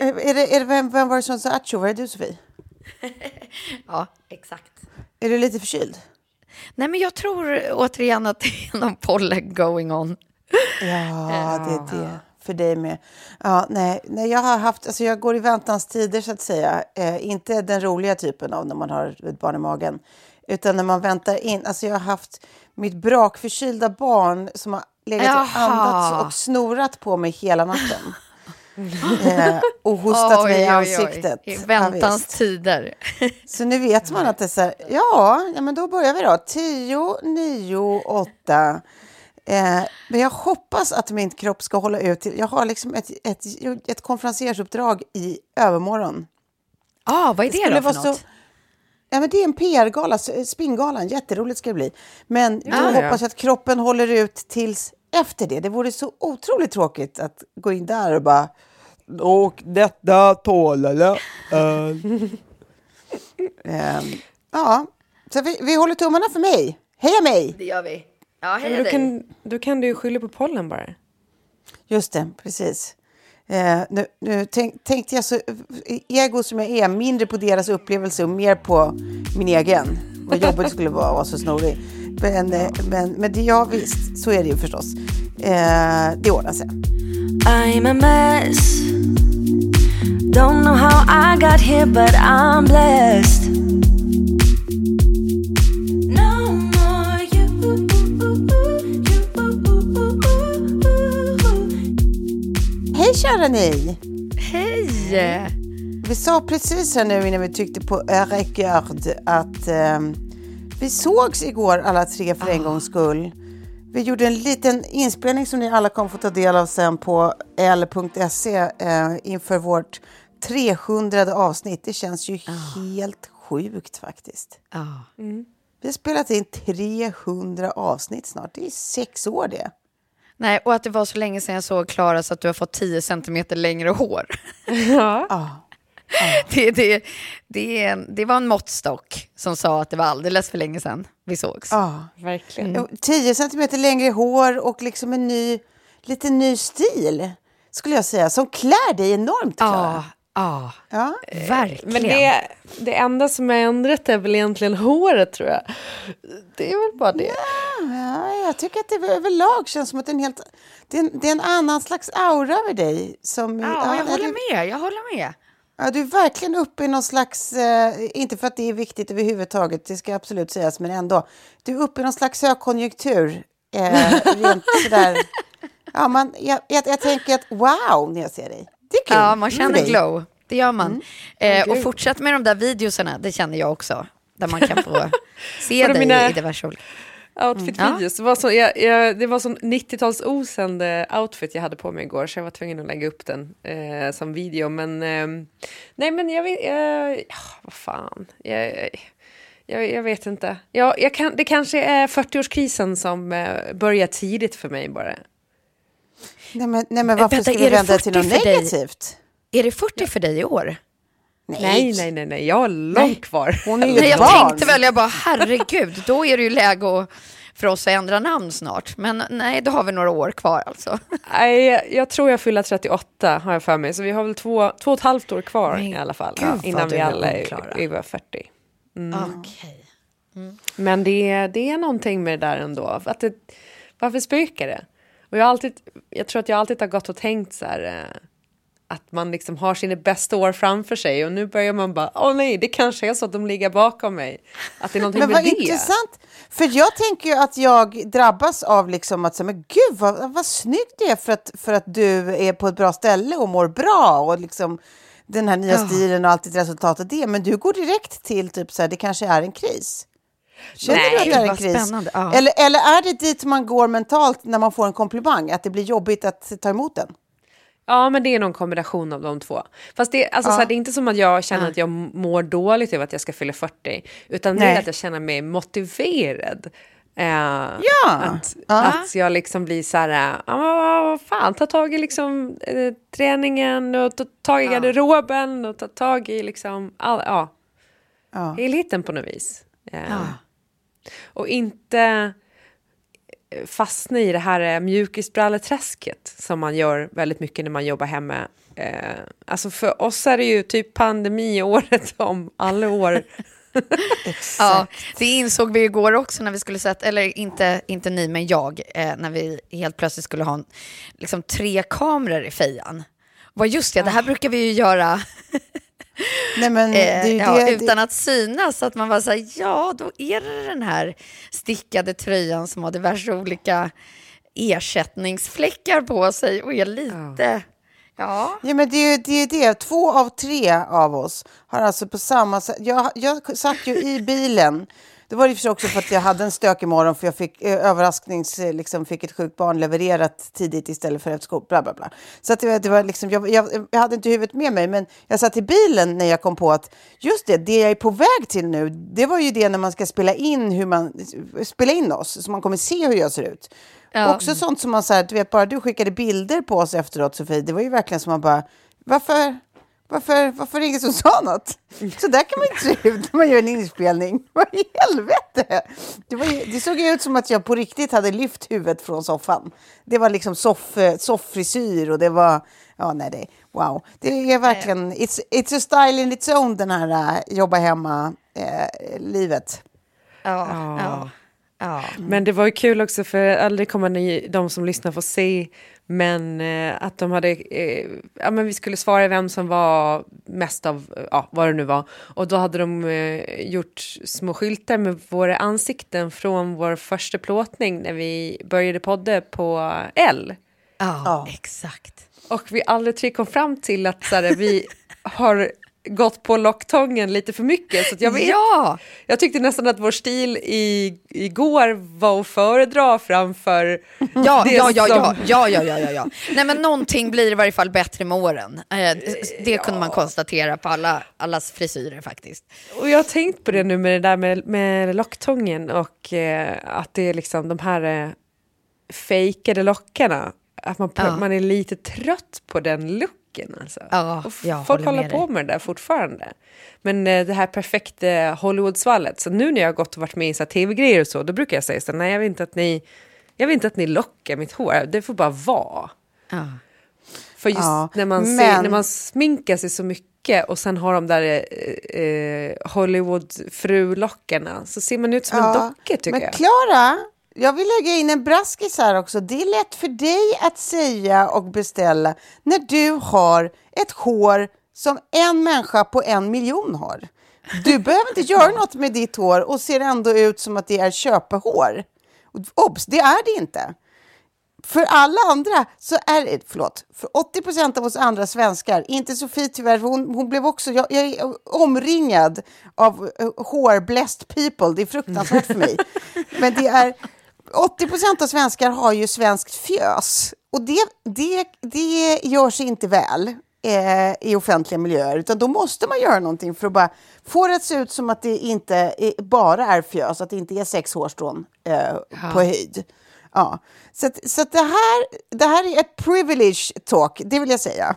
Är, det, är det, vem, vem var det som sa acho? Var det du Sofie? Ja, exakt. Är du lite förkyld? Nej, men jag tror återigen att det är någon pollen going on. Ja, det är det. För dig med. Ja, nej, nej, jag har haft, alltså jag går i väntans tider så att säga. Eh, inte den roliga typen av när man har ett barn i magen. Utan när man väntar in. Alltså jag har haft mitt brakförkylda barn som har legat och andats och snorat på mig hela natten. Eh, och hostat mig i ansiktet. I Ja, väntans visst. tider. Så nu vet man att det är så här, ja, ja men då börjar vi då. 10, 9, 8. Eh, men jag hoppas att min kropp ska hålla ut jag har liksom ett, ett, ett konferensersuppdrag i övermorgon. ah, vad är det, skulle då för något? så- Ja, men det är en PR-gala, Spingalan, jätteroligt ska det bli. Men då Ja, ja. hoppas jag att kroppen håller ut tills efter det. Det vore så otroligt tråkigt att gå in där och bara... Och detta tålade öl. Ehm, ja, så vi, vi håller tummarna för mig. Heja mig! Det gör vi. Ja, Men hej då, dig. kan, då kan du ju skylla på pollen bara. Just det, precis. Eh, nu nu tänk, tänkte jag så ego som jag är, mindre på deras upplevelse och mer på min egen. Vad jobbigt det skulle vara att vara så snorig. Men, eh, men, men det, ja, visst, så är det ju förstås. Eh, det ordnar sig. I'm a mess. Don't know how I got here, but I'm blessed. Hej kära ni! Hej! Vi sa precis här nu innan vi tryckte på record att eh, vi sågs igår alla tre för en gångs skull. Vi gjorde en liten inspelning som ni alla kommer få ta del av sen på l.se eh, inför vårt 300 avsnitt. Det känns ju helt sjukt faktiskt. Ja. Vi har spelat in 300 avsnitt snart. Det är sex år det. Nej, och att det var så länge sedan jag såg Klara så att du har fått 10 centimeter längre hår. Ja. Det, det, det, det var en måttstock som sa att det var alldeles för länge sedan vi sågs. Ja. Verkligen. 10 centimeter längre hår och liksom en ny, lite ny stil skulle jag säga, som klär dig enormt. Clara. Ja, ja, Ja. verkligen. Men det, det enda som har ändrat är väl egentligen håret tror jag. Det är väl bara det. Ja, jag tycker att det överlag känns som att det är en, helt, det är en, det är en annan slags aura över dig. Som, Ja, jag håller med. Jag håller med. Ja, du är verkligen uppe i någon slags, eh, inte för att det är viktigt överhuvudtaget, det ska absolut sägas, men ändå. Du är uppe i någon slags högkonjunktur. Eh, rent sådär. Ja, man, jag, jag, jag tänker att wow, när jag ser dig. Det är kul. Ja, man känner glow. Det gör man. Eh, och fortsätt med de där videosarna, det känner jag också. Där man kan få se dig mina- i diverse olika... Outfit-videos. Det var, så, jag, jag, det var sån 90-tals osande outfit jag hade på mig igår så jag var tvungen att lägga upp den eh, som video. Men ehm, nej men jag vet, ja, vad fan. Jag, jag, jag vet inte. Jag, jag kan, det kanske är 40-årskrisen som eh, börjar tidigt för mig bara. Nej, men, nej, men varför Vänta, ska du vända till 40 något dig? negativt? Är det 40 för dig i år? Nej, nej, nej, nej, jag har långt kvar. Hon är ju Nej, jag barn. tänkte väl, jag bara herregud, då är det ju läge att, för oss att ändra namn snart. Men nej, då har vi några år kvar alltså. Nej, jag tror jag fyller 38 har jag för mig, så vi har väl två, två och ett halvt år kvar Men i alla fall. gud, vad innan vi är alla är över 40. Okej. Men det, det är någonting med det där ändå. Att det, varför spökar det? Och jag, alltid, jag tror att jag alltid har gått och tänkt så här, eh, att man liksom har sina bästa år framför sig och nu börjar man bara, åh nej, det kanske är så att de ligger bakom mig. Att det är någonting Men med vad det. intressant. För jag tänker ju att jag drabbas av liksom att men gud vad, vad snyggt det är för att, för att du är på ett bra ställe och mår bra och liksom den här nya stilen och allt ett resultat av det. Men du går direkt till typ så här, det kanske är en kris. Känner Nej, du att det är en kris? ja. Eller, eller är det dit man går mentalt när man får en komplimang? Att det blir jobbigt att ta emot den? Ja, men det är någon kombination av de två. Fast det, alltså, så här, det är inte som att jag känner att jag mår dåligt över att jag ska fylla 40, utan det Nej. är att jag känner mig motiverad. Eh, Ja. Att, Ja. att jag liksom blir så här, ja men vad- fan, ta tag i liksom eh, träningen och ta tag i garderoben och ta tag i liksom, all, ja, Ja. helheten på något vis. Eh, Och inte eh, fastna i det här eh, mjukisbralleträsket som man gör väldigt mycket när man jobbar hemma. Eh, alltså för oss är det ju typ pandemiåret om alla år. Ja, det insåg vi igår också när vi skulle sätta, eller inte, inte ni men jag, eh, när vi helt plötsligt skulle ha en, liksom, tre kameror i fejan. Vad just det, det här brukar vi ju göra Nej, men det eh, ju ja, det, utan att synas. Så att man bara säger ja, då är det den här stickade tröjan som har diverse olika ersättningsfläckar på sig och är lite... Ja. Ja, men det är ju det, är ju det. Två av tre av oss har alltså på samma sätt... Jag, jag satt ju i bilen. Det var för sig också för att jag hade en stökig morgon för jag fick eh, överrasknings... eh, Liksom, fick ett sjukt barn levererat tidigt istället för efter skol. Bla, bla, bla. Så att det, det var liksom, jag, jag, jag hade inte huvudet med mig, men jag satt i bilen när jag kom på att just det, det jag är på väg till nu, det var ju det när man ska spela in hur man... Spela in oss, så man kommer se hur jag ser ut. Ja. Också sånt som man så här, du vet, bara du skickade bilder på oss efteråt Sofie, det var ju verkligen som man bara, varför, varför, varför är det ingen som sa något? Så där kan man inte se ut när man gör en inspelning. Vad i helvete? Det, var ju, det såg ju ut som att jag på riktigt hade lyft huvudet från soffan. Det var liksom soff, sofffrisyr och det var, ja nej det, wow. Det är verkligen, it's, it's a style in its own den här äh, jobba hemma-livet. Ja, ja. ja. Men det var ju kul också för aldrig kommer ni, de som lyssnar få se men eh, att de hade, eh, ja men vi skulle svara vem som var mest av, ja vad det nu var. Och då hade de eh, gjort små skyltar med våra ansikten från vår första plåtning när vi började podda på L. ja, exakt. Och vi alla tre kom fram till att så här, vi har gått på locktången lite för mycket. Så att jag, vet, Ja! jag tyckte nästan att vår stil i, igår var att föredra framför Ja, det ja, ja, som- ja, ja, ja, ja, ja, ja. Nej, men någonting blir i varje fall bättre med åren. Eh, det- kunde man konstatera på alla, allas frisyrer faktiskt. Och jag har tänkt på det nu med det där med, med locktången och eh, att det är liksom de här eh, fejkade lockarna. Att man, Ja. man är lite trött på den looken. Alltså. Ja, och jag folk håller håller på med det där fortfarande. Men eh, det här perfekta Hollywood-svallet. Så nu när jag har gått och varit med i tv-grejer och så, då brukar jag säga så nej jag vill inte att ni, jag vill inte att ni lockar mitt hår, det får bara vara. Ja. För just Ja, när, man ser, men- när man sminkar sig så mycket och sen har de där eh, eh, Hollywood-frulockarna så ser man ut som en docka tycker men jag. Klara, jag vill lägga in en braskis här också. Det är lätt för dig att säga och beställa när du har ett hår som en människa på en miljon har. Du behöver inte göra något med ditt hår och ser ändå ut som att det är köpehår. Obs, det är det inte. För alla andra så är det, förlåt, för 80 procent av oss andra svenskar, inte Sofie tyvärr, hon, hon blev också, jag, jag är omringad av uh, hårblessed people, det är fruktansvärt för mig. Men det är, 80 procent av svenskar har ju svenskt fjös och det, det, det gör sig inte väl eh, i offentliga miljöer, utan då måste man göra någonting för att bara få det att se ut som att det inte är, bara är fjös, att det inte är sex hårstrån eh, på höjd. Ja. Så, att, så att det, här, det här är ett privilege talk, det vill jag säga.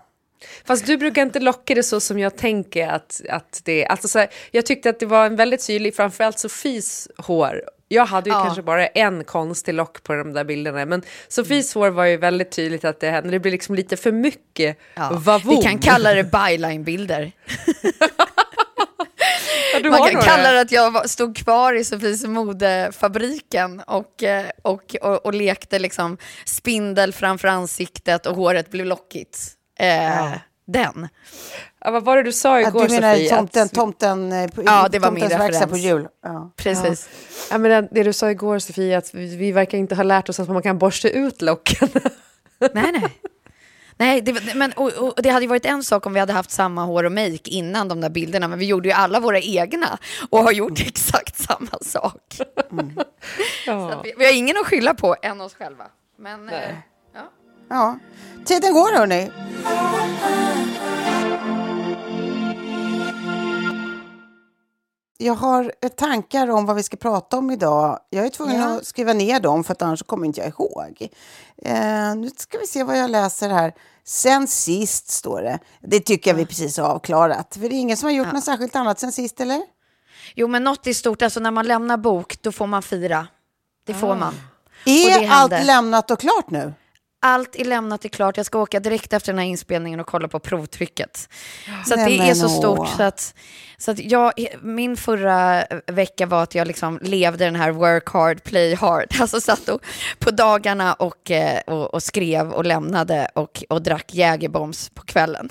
Fast du brukar inte locka det så som jag tänker att, att det alltså så här, Jag tyckte att det var en väldigt tydlig, framförallt Sofies hår. Jag hade ju Ja. kanske bara en konstig lock på de där bilderna, men Sofies hår var ju väldigt tydligt att det, när det blir liksom lite för mycket Ja. vavon. Vi kan kalla det byline-bilder. Ja, Man kan kalla det att jag stod kvar i Sofies modefabriken och, och, och, och lekte liksom spindel framför ansiktet och håret blev lockigt. Eh, Den. Ja, vad var det du sa igår du menar Sofie? tomten, Att- tomten, eh, på- Ja, det var min referens. på jul. Ja. Precis. Ja, men det, du sa igår Sofie, att vi, vi verkar inte ha lärt oss att man kan borsta ut locken. Nej, nej. Nej, det, men, och, och det hade ju varit en sak om vi hade haft samma hår och make innan de där bilderna, men vi gjorde ju alla våra egna och har gjort exakt samma sak. Så att vi, vi har ingen att skylla på än oss själva. Men, eh, ja. Ja. Tiden går, hörni. Jag har tankar om vad vi ska prata om idag. Jag är tvungen Ja. att skriva ner dem för annars kommer inte jag ihåg. Eh, nu ska vi se vad jag läser här. Sen sist står det. Det tycker jag vi precis har avklarat. För det är ingen som har gjort något särskilt annat sen sist, eller? Jo, men något är stort. Alltså när man lämnar bok, då får man fira. Det får man. Är det allt lämnat och klart nu? Allt är lämnat, är klart. Jag ska åka direkt efter den här inspelningen och kolla på provtrycket. Så det är så stort. Så att, så att jag, min förra vecka var att jag liksom levde den här work hard, play hard. Alltså satt och, på dagarna och, eh, och, och skrev och lämnade och, och drack Jägerbombs på kvällen.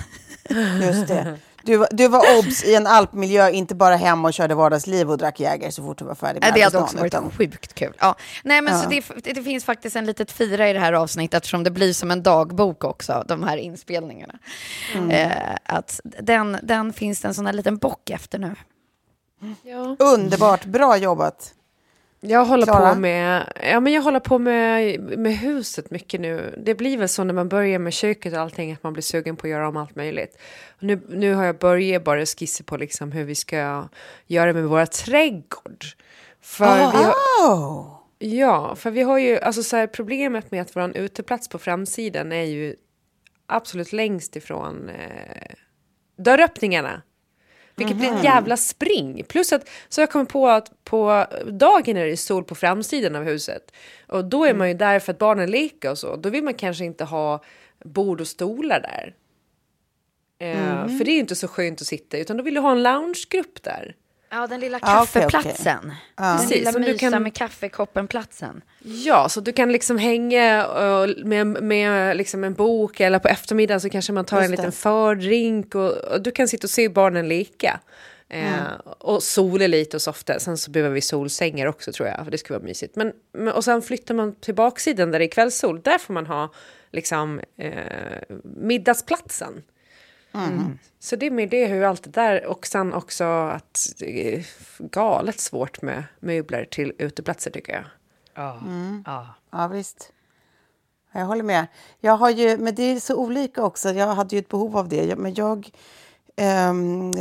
Just det. Du, var- du var obs i en alpmiljö, inte bara hemma och körde vardagsliv och drack Jäger så fort du var färdig med Ja, det hade också varit utan- sjukt kul. Ja. Nej, men Så det, det, finns faktiskt en litet fira i det här avsnittet eftersom det blir som en dagbok också, de här inspelningarna. Mm. Eh, att den, den finns det en sån här liten bock efter nu. Underbart, bra jobbat. Jag håller Klara? på med, ja, men jag håller på med, med huset mycket nu. Det blir väl så när man börjar med köket och allting att man blir sugen på att göra om allt möjligt. Och nu, nu har jag börjat bara skissa på liksom hur vi ska göra med våra trädgård. För vi har, Oh. ja, för vi har ju, alltså så här, problemet med att vår uteplats på framsidan är ju absolut längst ifrån eh, dörröppningarna. Vilket blir ett jävla spring. Plus att så jag kommit på att på dagen är det sol på framsidan av huset. Och då är man ju där för att barnen leker och så. Då vill man kanske inte ha bord och stolar där. Eh, För det är ju inte så skönt att sitta utan då vill du ha en loungegrupp där. Ja, den lilla Ja, okej, kaffeplatsen. Den Precis, lilla som du mysa kan- med kaffekoppen-platsen. Ja, så du kan liksom hänga med, med liksom en bok eller på eftermiddagen så kanske man tar Just en liten det. fördrink och, och du kan sitta och se barnen leka. Eh, och sola lite och softa. Sen så behöver vi solsängar också tror jag, för det skulle vara mysigt. Men, men, och sen flyttar man till baksidan där det är kvällssol. Där får man ha liksom eh, middagsplatsen. Så det är med det hur allt det där och sen också att det är galet svårt med möbler till uteplatser tycker jag. Ja, visst. Jag håller med. Jag har ju, men det är så olika också. Jag hade ju ett behov av det. Men jag ehm,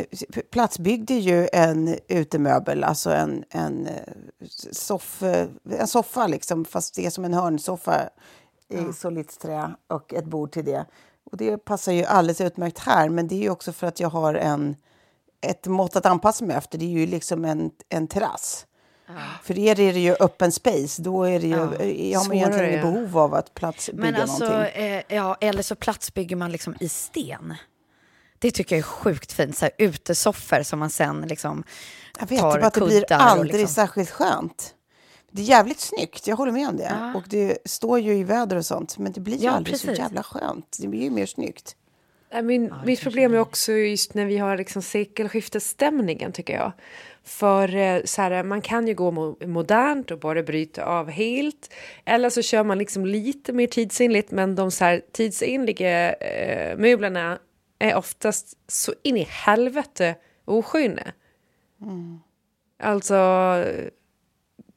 platsbyggde ju en utemöbel, alltså en, en, eh, soff, en soffa, liksom, fast det är som en hörnsoffa i solitt trä och ett bord till det. Och det passar ju alldeles utmärkt här, men det är ju också för att jag har en, ett mått att anpassa mig efter. Det är ju liksom en, en terrass. För er är det ju öppen space, då är det ju, ja. har man egentligen ja. behov av att platsbygga Men alltså, någonting. eh, ja, eller så platsbygger man liksom i sten. Det tycker jag är sjukt fint. Så här, utesoffor som man sen liksom Jag vet tar bara att det blir aldrig liksom- särskilt skönt. Det är jävligt snyggt, jag håller med om det. Och det står ju i väder och sånt, men det blir ju Ja, aldrig så precis. jävla skönt. Det blir ju mer snyggt. Min, mitt problem är också just när vi har liksom sekelskiftesstämningen tycker jag. För eh, så här, man kan ju gå mo- modernt och bara bryta av helt. Eller så kör man liksom lite mer tidsenligt men de så här, tidsenliga eh, möblerna är oftast så in i helvete osköna. Alltså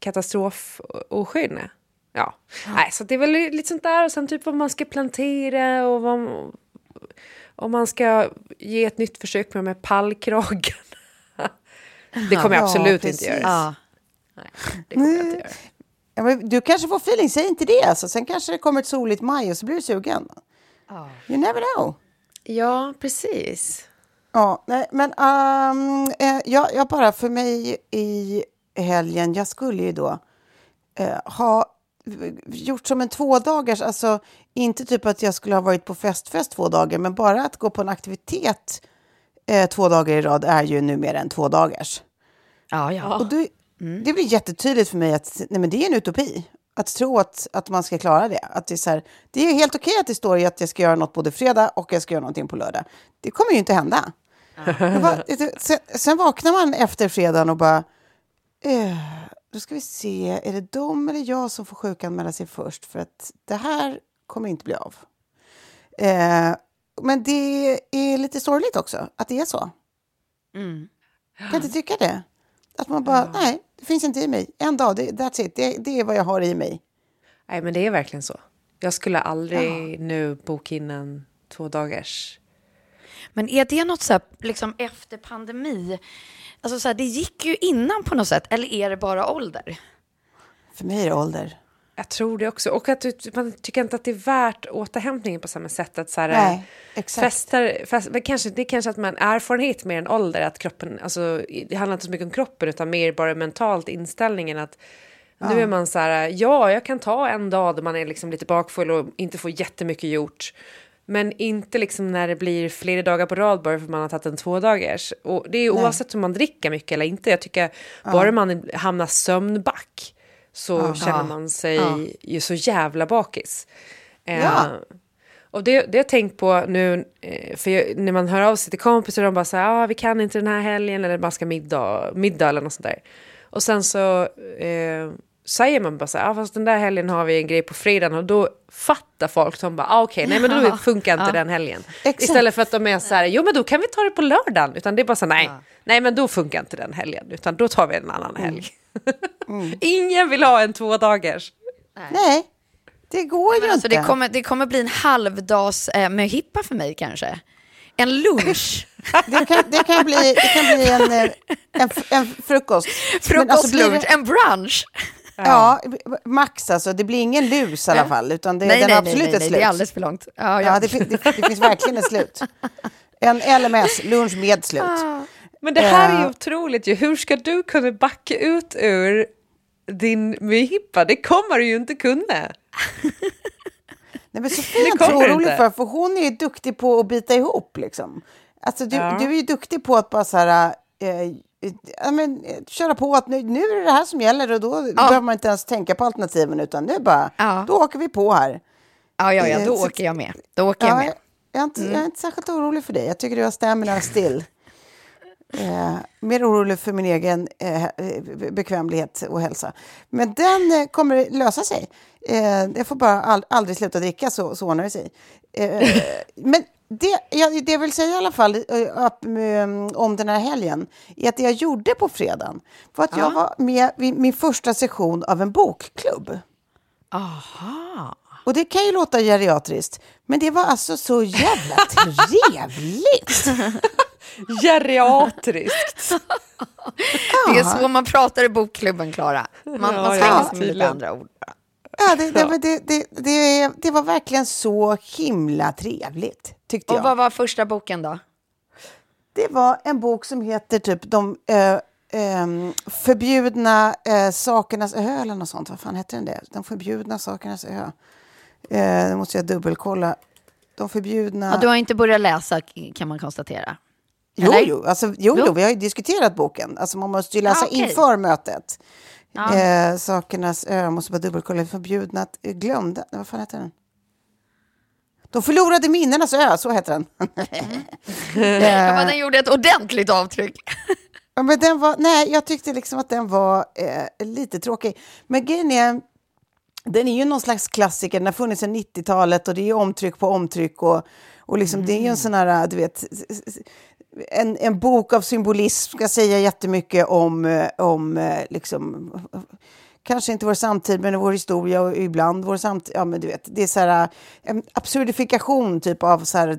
eh, katastrof osköna. Ja, Nej, så det är väl lite sånt där och sen typ vad man ska plantera och vad, om man ska ge ett nytt försök med de här pallkragarna. Det kommer jag Ja, absolut precis. inte göra. Ja. Nej, det kommer jag inte göra. Ja, du kanske får feeling, säg inte det. Alltså. Sen kanske det kommer ett soligt maj och så blir du sugen. You never know. Ja, precis. Ja, nej, men um, eh, jag, jag bara för mig i helgen, jag skulle ju då eh, ha gjort som en tvådagars, alltså inte typ att jag skulle ha varit på festfest två dagar, men bara att gå på en aktivitet eh, två dagar i rad är ju numera en tvådagars. Ja, ja. Och då, Det blir jättetydligt för mig att nej, men det är en utopi. Att tro att, att man ska klara det. Att det, är så här, det är helt okej att det står i att jag ska göra något både fredag och jag ska göra någonting på lördag. Det kommer ju inte hända. Jag Bara, sen, sen vaknar man efter fredagen och bara... Eh, då ska vi se, är det de eller jag som får sjukanmäla sig först? För att det här kommer inte bli av. Eh, men det är lite sorgligt också, att det är så. Kan inte tycka det? Att man bara, nej, det finns inte i mig. En dag, det, that's it. Det, det är vad jag har i mig. Nej, men det är verkligen så. Jag skulle aldrig nu boka in en två dagars. Men är det något så här, liksom efter pandemi? Alltså så här, det gick ju innan på något sätt, eller är det bara ålder? För mig är det ålder. Jag tror det också. Och att du, man tycker inte att det är värt återhämtningen på samma sätt. Att så här, Nej, exakt. Festar, fest, men kanske, det är kanske att man erfarenhet mer än ålder. Att kroppen, alltså, det handlar inte så mycket om kroppen utan mer bara mentalt inställningen. att Nu är man så här, ja jag kan ta en dag då man är liksom lite bakfull och inte får jättemycket gjort. Men inte liksom när det blir flera dagar på rad bara för att man har tagit en två dagars. Och det är oavsett om man dricker mycket eller inte. Jag tycker bara man hamnar sömnback så känner man sig ju så jävla bakis. Eh, Ja. och det, det har jag tänkt på nu, eh, för jag, när man hör av sig till kompisar och de bara säger ah, vi kan inte den här helgen eller man ska middag, middag eller något sånt där. Och sen så eh, säger man bara så här, ah, fast den där helgen har vi en grej på fredagen och då fattar folk som bara, ah, okej, nej men då funkar inte den helgen. Exakt. Istället för att de är så här, jo men då kan vi ta det på lördagen, utan det är bara så här, nej, nej men då funkar inte den helgen, utan då tar vi en annan helg. Ingen vill ha en två dagars. Nej, det går ju Men alltså, inte. det, kommer, det kommer bli en halvdags eh, möhippa för mig kanske. En lunch. Det kan, det kan, bli, det kan bli en, eh, en, en frukost. Alltså Frukostlunch, det- en brunch. Ja, max alltså. Det blir ingen lus i alla fall. Utan det, nej, den nej, nej, absolut nej, ett nej, slut. det är alldeles för långt. Ja, Ja, det, fin- det, det finns verkligen ett slut. En LMS, lunch med slut. Men det här är ju Eh. otroligt ju. Hur ska du kunna backa ut ur din möhippa? Det kommer du ju inte kunna. Nej, men Sofia är Det kommer orolig för, för hon är ju duktig på att bita ihop. Liksom. Alltså, du, Ja. du är ju duktig på att bara så här, eh, ja, men, eh, köra på att nu, nu är det det här som gäller och då behöver man inte ens tänka på alternativen utan nu bara, Ja. då åker vi på här. Ja, ja, ja, då Eh, så- åker jag med. Då åker jag Ja, med. jag, jag, är inte, jag är inte särskilt orolig för dig. Jag tycker du har stamina still. Eh, mer orolig för min egen eh, be- bekvämlighet och hälsa. Men den eh, kommer lösa sig. Eh, jag får bara all, aldrig sluta dricka så, så ordnar det sig. Eh, men det, jag, det jag vill säga i alla fall eh, mm, om den här helgen är att det jag gjorde på fredagen var att jag var med vid min första session av en bokklubb. Aha. Och det kan ju låta geriatriskt, men det var alltså så jävla trevligt. Geriatriskt. Det är så man pratar i bokklubben, Klara. Man, man Ja, slänger ja, sig med lite andra ord. Ja, det, det, det, det, det, det var verkligen så himla trevligt, tyckte Och jag. vad var första boken då? Det var en bok som heter typ De eh, ehm, förbjudna eh, sakernas ö, eller något sånt. Vad fan heter den det? De förbjudna sakernas ö. Eh, det måste jag dubbelkolla. De förbjudna... Ja, du har inte börjat läsa kan man konstatera. Jo, Eller? jo, alltså, jo, Jo. jo, vi har ju diskuterat boken. Alltså, man måste ju läsa Ah, okej. inför mötet. Ja. Eh, sakernas ö, jag måste bara dubbelkolla. Förbjudna, att- eh, glömda, vad fan heter den? De förlorade minnenas ö, så heter den. Ja, men den gjorde ett ordentligt avtryck. Ja, men den var, nej, jag tyckte liksom att den var eh, lite tråkig. Men grejen är, den är ju någon slags klassiker. Den har funnits sedan 90-talet och det är omtryck på omtryck. Och, och liksom, Det är ju en sån här, du vet, en, en bok av symbolism ska säga jättemycket om, eh, om eh, liksom, kanske inte vår samtid, men vår historia och ibland vår samtid. Ja, men du vet, det är så här, eh, en absurdifikation typ av så här,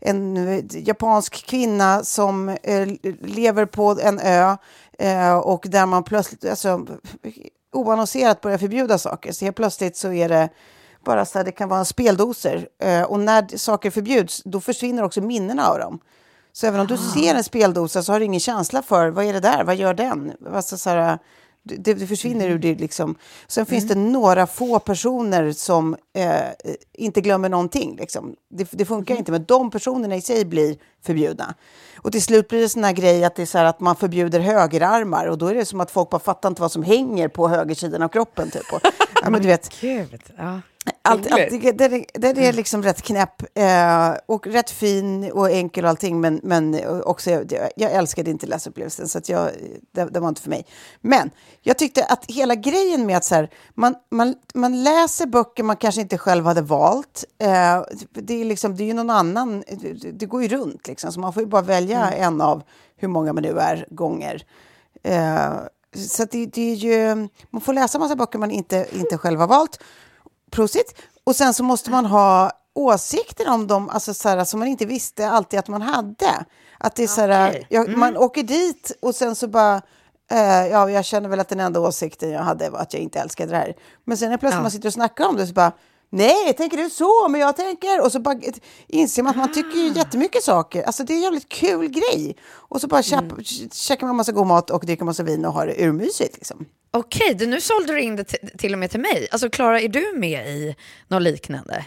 en japansk kvinna som eh, lever på en ö eh, och där man plötsligt... Alltså, oannonserat börjar förbjuda saker. Så helt plötsligt så är det bara så här, det kan vara speldoser. Eh, och när saker förbjuds, då försvinner också minnena av dem. Så även om du ser en speldosa så har du ingen känsla för vad är det där, vad gör den? Alltså, så här, det, det försvinner ur det. Liksom. Sen finns det några få personer som eh, inte glömmer någonting. Liksom. Det, det funkar inte, men de personerna i sig blir förbjudna. Och till slut blir det sån här grej att, det är så att man förbjuder högerarmar och då är det som att folk bara fattar inte vad som hänger på högersidan av kroppen. Typ. Och, ja, men du vet, Gud, ja. allt, allt, det, det, är liksom rätt knäpp eh, och rätt fin och enkel och allting, men, men också, jag, jag älskade inte läsupplevelsen, så att jag, det, det var inte för mig. Men jag tyckte att hela grejen med att så här, man, man, man läser böcker man kanske inte själv hade valt, eh, det, är liksom, det är ju någon annan, det, det går ju runt, liksom, så man får ju bara välja en av hur många man nu är gånger. Eh, så det, det är ju, man får läsa massa böcker man inte, inte själv har valt. Prosit. Och sen så måste man ha åsikter om dem alltså så här, som man inte visste alltid att man hade. Att det är så här, Okej. jag, man åker dit och sen så bara, eh, ja, jag känner väl att den enda åsikten jag hade var att jag inte älskade det här. Men sen när plötsligt Ja. man sitter och snackar om det så bara, nej, tänker du så? Men jag tänker... Och så bara inser man att man tycker ju jättemycket saker. Alltså det är en jävligt kul grej. Och så bara käpp, käkar man massa god mat och dricker massa vin och har det urmysigt liksom. Okej, du, nu sålde du in det till och med till mig. Alltså Klara, är du med i något liknande?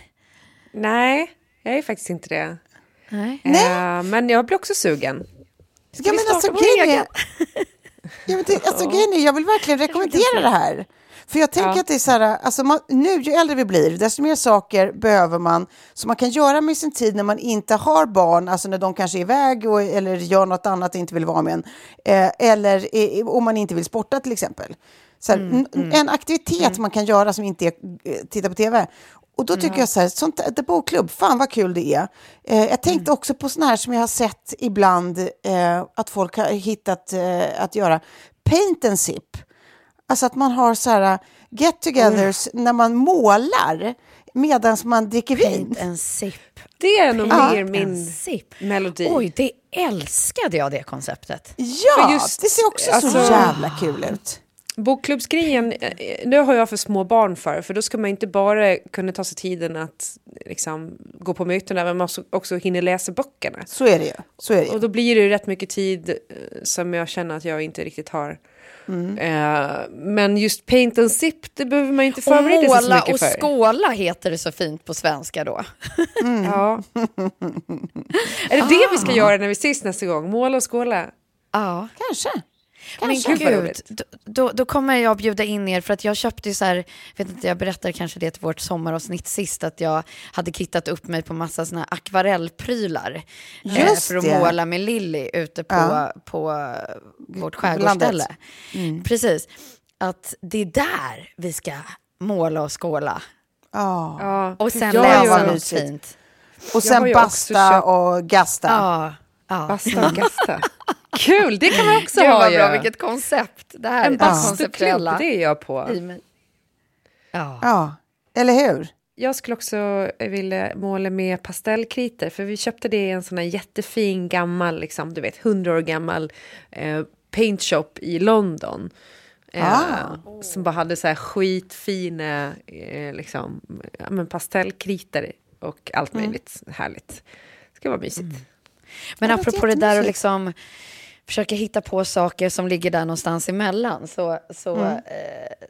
Nej, jag är faktiskt inte det. Nej. Eh, men jag blir också sugen. Ja, vi men starta alltså, vår grejen egen? är, ja, men det, alltså, grejen är, jag vill verkligen rekommendera det här. För jag tänker Ja. att det är så här, alltså man, nu ju äldre vi blir, desto mer saker behöver man som man kan göra med sin tid när man inte har barn, alltså när de kanske är iväg och, eller gör något annat och inte vill vara med en. Eh, eller eh, om man inte vill sporta till exempel. Så här, n- En aktivitet man kan göra som inte är eh, titta på tv. Och då tycker jag så här, sånt The Bokklubb, fan vad kul det är. Eh, jag tänkte också på såna här som jag har sett ibland eh, att folk har hittat eh, att göra. Paint and sip. Alltså att man har så här get-togethers när man målar medan man dricker vin. Paint and sip. Det är nog mer min sip. melodi. Oj, det älskade jag det konceptet. Ja, just- det ser också så alltså- jävla kul ut. Bokklubbsgrejen, eh, det har jag för små barn för, för då ska man inte bara kunna ta sig tiden att liksom, gå på mötena, men man måste också hinna läsa böckerna. Så är det ju. Så är det Och ju. då blir det ju rätt mycket tid eh, som jag känner att jag inte riktigt har. Mm. Eh, men just paint and sip, det behöver man inte Och förbereda sig så måla mycket och för. skåla heter det så fint på svenska då. Ja. är det det vi ska göra när vi ses nästa gång? Måla och skåla? Ja. Kanske. Men Kanske. Gud, vad gud, roligt. då, då, då kommer jag bjuda in er för att jag köpte ju så här, vet inte, jag berättade kanske det till vårt sommaravsnitt sist, att jag hade kittat upp mig på massa såna här akvarellprylar. eh, för att det. måla med Lilly ute på, Ja. på vårt skärgårdsställe. Mm. Precis. Att det är där vi ska måla och skåla. Ja. Ja. Och sen Jag läsa något mysigt. fint. Och sen basta köpt- och gasta. Ja. ja. Basta och gasta. Kul, det kan man också Gud ha vad ju. bra, vilket koncept. Det här En bastuklubb, det är jag på. Ja. Ja, eller hur? Jag skulle också vilja måla med pastellkritor, för vi köpte det i en sån här jättefin gammal, liksom, du vet, hundra år gammal eh, paint shop i London. Eh, Ah. Som bara hade så här skitfina eh, liksom, ja, men pastellkritor och allt Mm. möjligt härligt. Det ska vara mysigt. Men Ja, apropå det är det där jättemysigt. liksom försöka hitta på saker som ligger där någonstans emellan. Så, så, Mm. eh,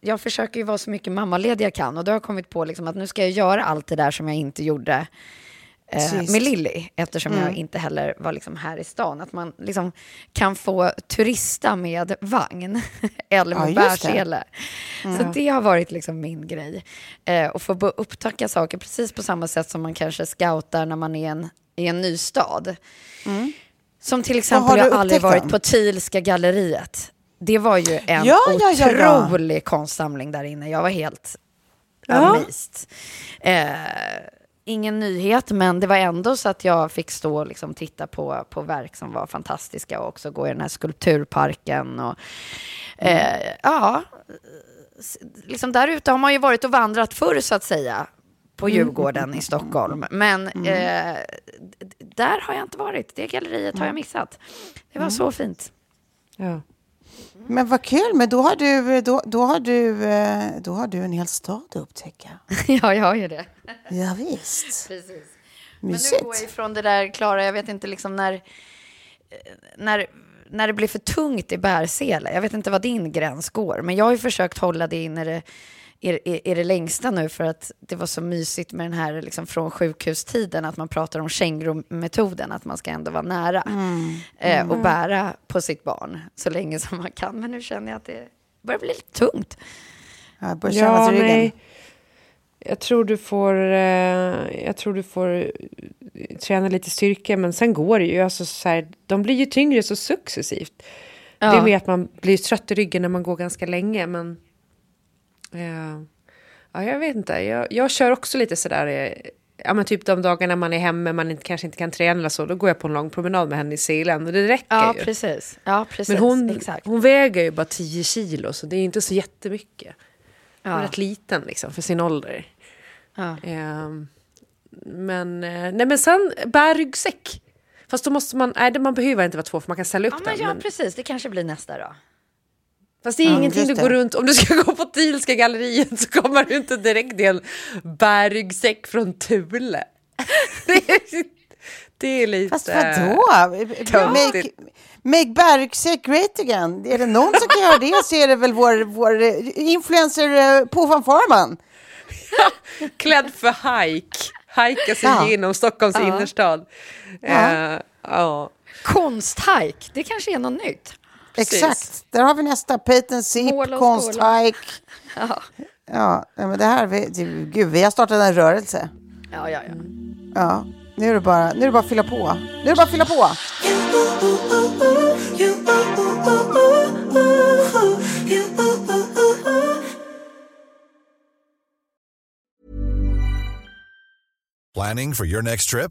jag försöker ju vara så mycket mammaledig jag kan och då har jag kommit på liksom att nu ska jag göra allt det där som jag inte gjorde eh, med Lilly, eftersom Mm. jag inte heller var liksom här i stan. Att man liksom kan få turista med vagn eller med Ja, bärsele. Så det har varit liksom min grej. Eh, och få upptäcka saker precis på samma sätt som man kanske scoutar när man är en, i en ny stad. Som till exempel, jag har aldrig varit dem? på Thielska galleriet. Det var ju en Ja, ja, ja, ja. otrolig konstsamling där inne. Jag var helt amazed. Eh, ingen nyhet, men det var ändå så att jag fick stå och liksom titta på, på verk som var fantastiska och också gå i den här skulpturparken. Och, eh, ja, liksom där ute har man ju varit och vandrat förr så att säga på Djurgården i Stockholm. Men eh, d- där har jag inte varit. Det galleriet har jag missat. Det var så fint. Ja. Men vad kul, men då har du, då, då har du, eh, då har du en hel stad att upptäcka. ja, jag har ju det. Ja, visst. Precis. Mysigt. Men nu går jag ifrån det där, Klara, jag vet inte liksom när, eh, när, när det blir för tungt i bärsele. Jag vet inte vad din gräns går, men jag har ju försökt hålla det in i det, i, i, i det längsta nu för att det var så mysigt med den här liksom från sjukhustiden att man pratar om kängurumetoden, att man ska ändå vara nära eh, och bära på sitt barn så länge som man kan. Men nu känner jag att det börjar bli lite tungt. Jag börjar känna till ryggen. Jag tror du får, eh, jag tror du får eh, träna lite styrka, men sen går det ju. Alltså, så här, de blir ju tyngre så successivt. Det är Ja. mer att man blir trött i ryggen när man går ganska länge, men... Eh, ja, jag vet inte. Jag, jag kör också lite sådär... Eh, ja, men typ de dagarna man är hemma, man inte, kanske inte kan träna eller så, då går jag på en lång promenad med henne i Seeland och det räcker Ja, ju. precis. Ja, precis. Men hon, Exakt. hon väger ju bara 10 kilo, så det är inte så jättemycket. Hon är Ja. rätt liten liksom, för sin ålder. Ja. Ehm, men, eh, nej, men sen bär ryggsäck. Fast då måste man, nej man behöver inte vara två för man kan ställa upp Ja, men den. ja, Men, precis. Det kanske blir nästa då. Fast det är Ja, ingenting du går runt, om du ska gå på Thielska galleriet så kommer du inte direkt i en bärryggsäck från Thule. det, är, det är lite... Fast vadå? Make, make bärryggsäck great again. Är det någon som kan göra det så är det väl vår, vår eh, influencer eh, på van Farman. Klädd för hike. Hajka sig Ja. genom Stockholms innerstad. Ja. Eh, ja. Konsthajk, det kanske är något nytt. Precis. Exakt, där har vi nästa. Patent och konsthajk. Ja, Ja, men det här, vi, det, gud, vi har startat en rörelse. ja, ja. ja. Ja, nu är det bara, nu är det bara att fylla på. Nu är det bara att fylla på. Planning for your next trip?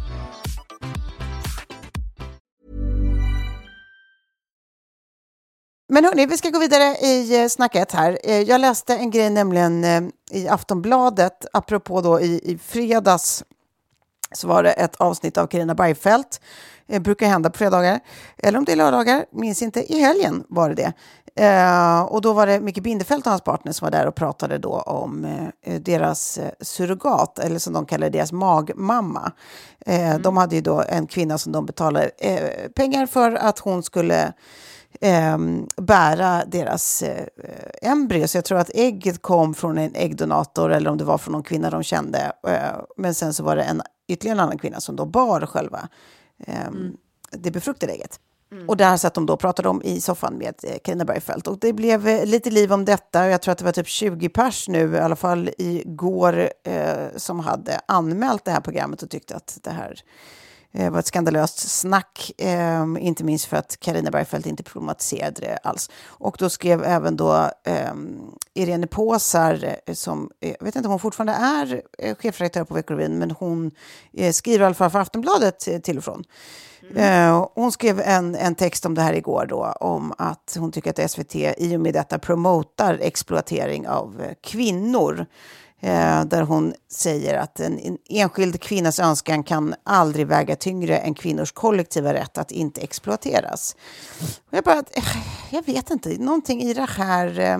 Men hörni, vi ska gå vidare i eh, snacket här. Eh, Jag läste en grej nämligen eh, i Aftonbladet, apropå då i, i fredags så var det ett avsnitt av Carina Bergfeldt. Det brukar hända på fredagar, eller om det är lördagar, minns inte. I helgen var det det. Eh, och då var det Micke Bindefeld och hans partner som var där och pratade då om eh, deras surrogat, eller som de kallar deras magmamma. Eh, De hade ju då en kvinna som de betalade pengar för att hon skulle eh, bära deras eh, embryo. Så jag tror att ägget kom från en äggdonator eller om det var från någon kvinna de kände. Eh, men sen så var det en, ytterligare en annan kvinna som då bar själva eh, det befruktade ägget. Och där satt de då och pratade om i soffan med eh, Carina Bergfeldt. Och det blev eh, lite liv om detta. Jag tror att det var typ 20 pers nu, i alla fall igår, eh, som hade anmält det här programmet och tyckte att det här Det var ett skandalöst snack, eh, inte minst för att Karina Bergfeldt inte problematiserade det alls. Och då skrev även då eh, Irene Påsar, eh, som eh, jag vet inte om hon fortfarande är eh, chefredaktör på Veckorevyn, men hon eh, skriver i alla fall för Aftonbladet eh, till och från. Mm. hon skrev en, en text om det här igår då, om att hon tycker att SVT i och med detta promotar exploatering av kvinnor. Eh, där hon säger att en, en, enskild kvinnas önskan kan aldrig väga tyngre än kvinnors kollektiva rätt att inte exploateras. Och jag, bara, eh, jag vet inte, någonting i det här eh,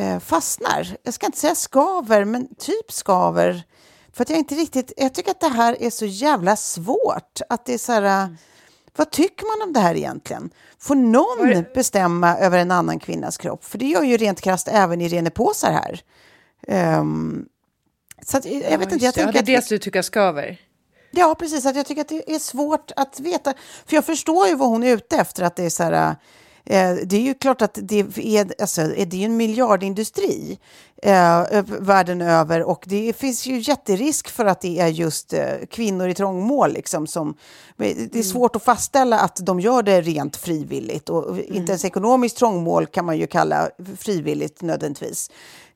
eh, fastnar. Jag ska inte säga skaver, men typ skaver. För att jag inte riktigt, jag tycker att det här är så jävla svårt. Att det är så här. Vad tycker man om det här egentligen? Får någon bestämma över en annan kvinnas kropp? För det gör ju rent krasst även Irene Påsar här. Um, så att, jag vet inte, jag tänker det är det du tycker skaver. Ja, precis. Att jag tycker att det är svårt att veta. För jag förstår ju vad hon är ute efter. Att det är så här, eh, det är ju klart att det är, alltså, det är en miljardindustri eh, världen över och det finns ju jätterisk för att det är just eh, kvinnor i trångmål. Liksom, som, det är mm. svårt att fastställa att de gör det rent frivilligt och mm. inte ens ekonomiskt trångmål kan man ju kalla frivilligt nödvändigtvis.